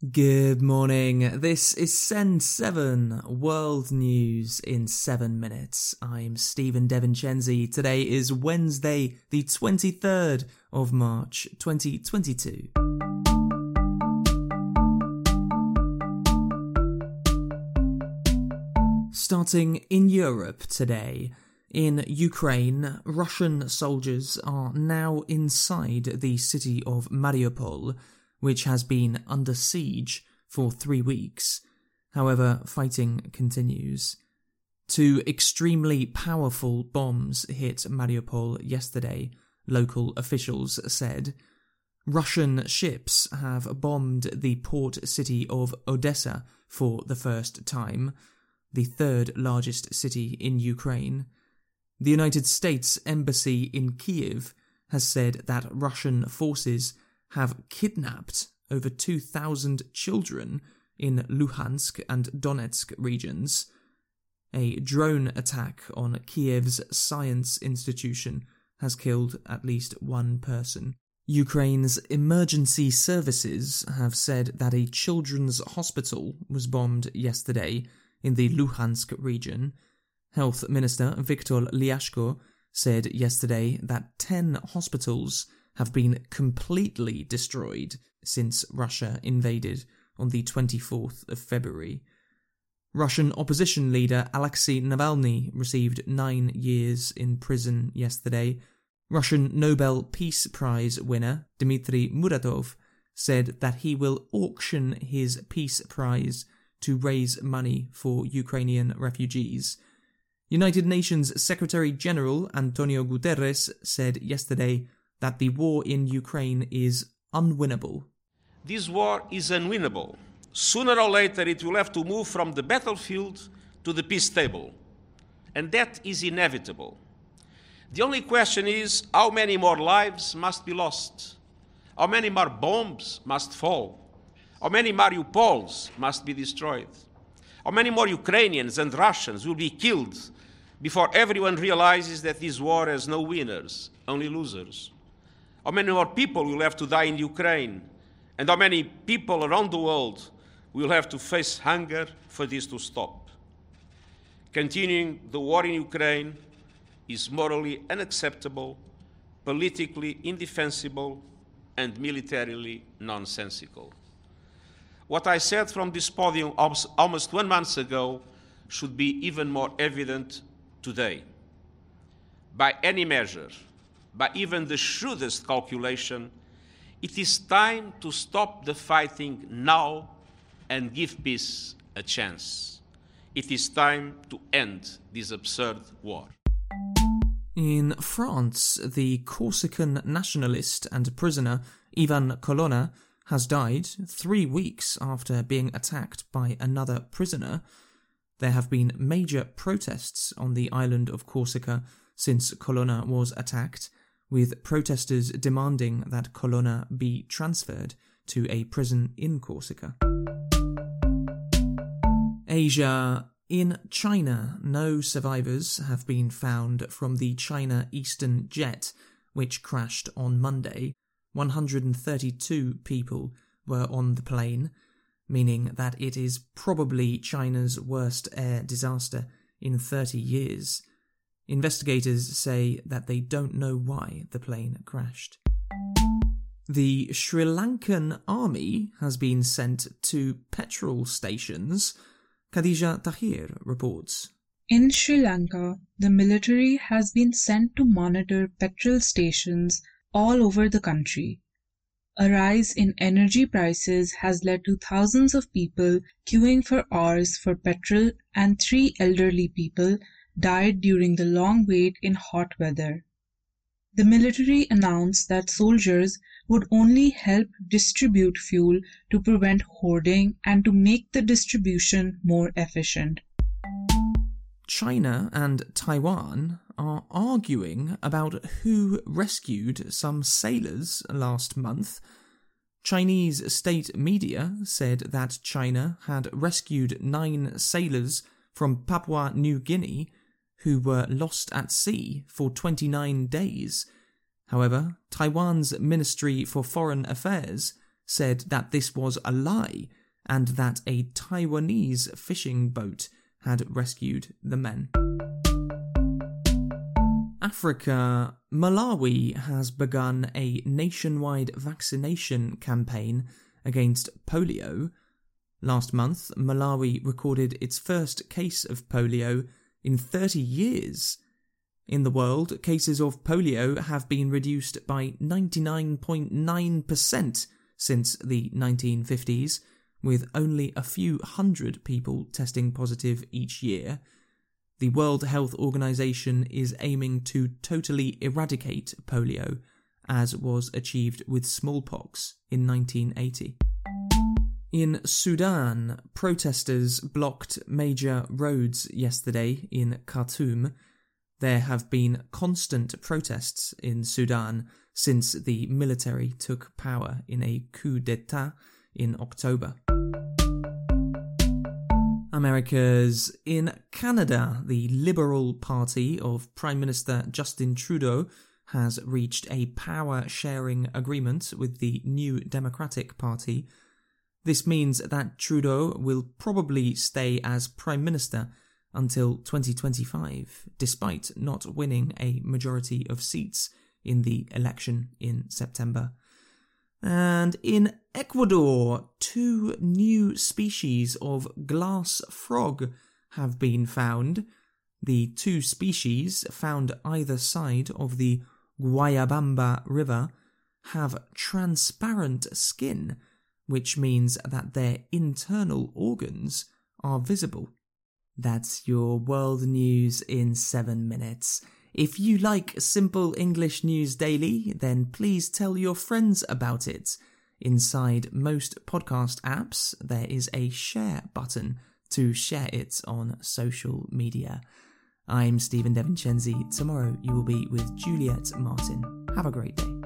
Good morning. This is Send 7 World News in 7 minutes. I'm Stephen Devincenzi. Today is Wednesday, the 23rd of March, 2022. Starting in Europe today. In Ukraine, Russian soldiers are now inside the city of Mariupol which has been under siege for three weeks. However, fighting continues. Two extremely powerful bombs hit Mariupol yesterday, local officials said. Russian ships have bombed the port city of Odessa for the first time, the third largest city in Ukraine. The United States Embassy in Kiev has said that Russian forces have kidnapped over 2,000 children in Luhansk and Donetsk regions. A drone attack on Kiev's science institution has killed at least one person. Ukraine's emergency services have said that a children's hospital was bombed yesterday in the Luhansk region. Health Minister Viktor Liashko said yesterday that 10 hospitals have been completely destroyed since Russia invaded on the 24th of February. Russian opposition leader Alexei Navalny received nine years in prison yesterday. Russian Nobel Peace Prize winner Dmitry Muratov said that he will auction his Peace Prize to raise money for Ukrainian refugees. United Nations Secretary General Antonio Guterres said yesterday that the war in Ukraine is unwinnable. This war is unwinnable. Sooner or later, it will have to move from the battlefield to the peace table. And that is inevitable. The only question is how many more lives must be lost? How many more bombs must fall? How many Mariupols must be destroyed? How many more Ukrainians and Russians will be killed before everyone realizes that this war has no winners, only losers? How many more people will have to die in Ukraine? And how many people around the world will have to face hunger for this to stop? Continuing the war in Ukraine is morally unacceptable, politically indefensible, and militarily nonsensical. What I said from this podium almost one month ago should be even more evident today. By any measure, by even the shrewdest calculation, it is time to stop the fighting now and give peace a chance. It is time to end this absurd war. In France, the Corsican nationalist and prisoner Yvan Colonna has died three weeks after being attacked by another prisoner. There have been major protests on the island of Corsica since Colonna was attacked, with protesters demanding that Colonna be transferred to a prison in Corsica. Asia. In China, no survivors have been found from the China Eastern jet, which crashed on Monday. 132 people were on the plane, meaning that it is probably China's worst air disaster in 30 years. Investigators say that they don't know why the plane crashed. The Sri Lankan army has been sent to petrol stations, Khadija Tahir reports. In Sri Lanka, the military has been sent to monitor petrol stations all over the country. A rise in energy prices has led to thousands of people queuing for hours for petrol, and three elderly people died during the long wait in hot weather. The military announced that soldiers would only help distribute fuel to prevent hoarding and to make the distribution more efficient. China and Taiwan are arguing about who rescued some sailors last month. Chinese state media said that China had rescued nine sailors from Papua New Guinea who were lost at sea for 29 days. However, Taiwan's Ministry for Foreign Affairs said that this was a lie and that a Taiwanese fishing boat had rescued the men. Africa, Malawi has begun a nationwide vaccination campaign against polio. Last month, Malawi recorded its first case of polio in 30 years. In the world, cases of polio have been reduced by 99.9% since the 1950s, with only a few hundred people testing positive each year. The World Health Organization is aiming to totally eradicate polio, as was achieved with smallpox in 1980. In Sudan, protesters blocked major roads yesterday in Khartoum. There have been constant protests in Sudan since the military took power in a coup d'etat in October. America's in Canada, the Liberal Party of Prime Minister Justin Trudeau has reached a power sharing agreement with the new Democratic Party. This means that Trudeau will probably stay as Prime Minister until 2025, despite not winning a majority of seats in the election in September. And in Ecuador, two new species of glass frog have been found. The two species, found either side of the Guayllabamba River, have transparent skin, which means that their internal organs are visible. That's your world news in seven minutes. If you like simple English news daily, then please tell your friends about it. Inside most podcast apps, there is a share button to share it on social media. I'm Stephen DeVincenzi. Tomorrow you will be with Juliet Martin. Have a great day.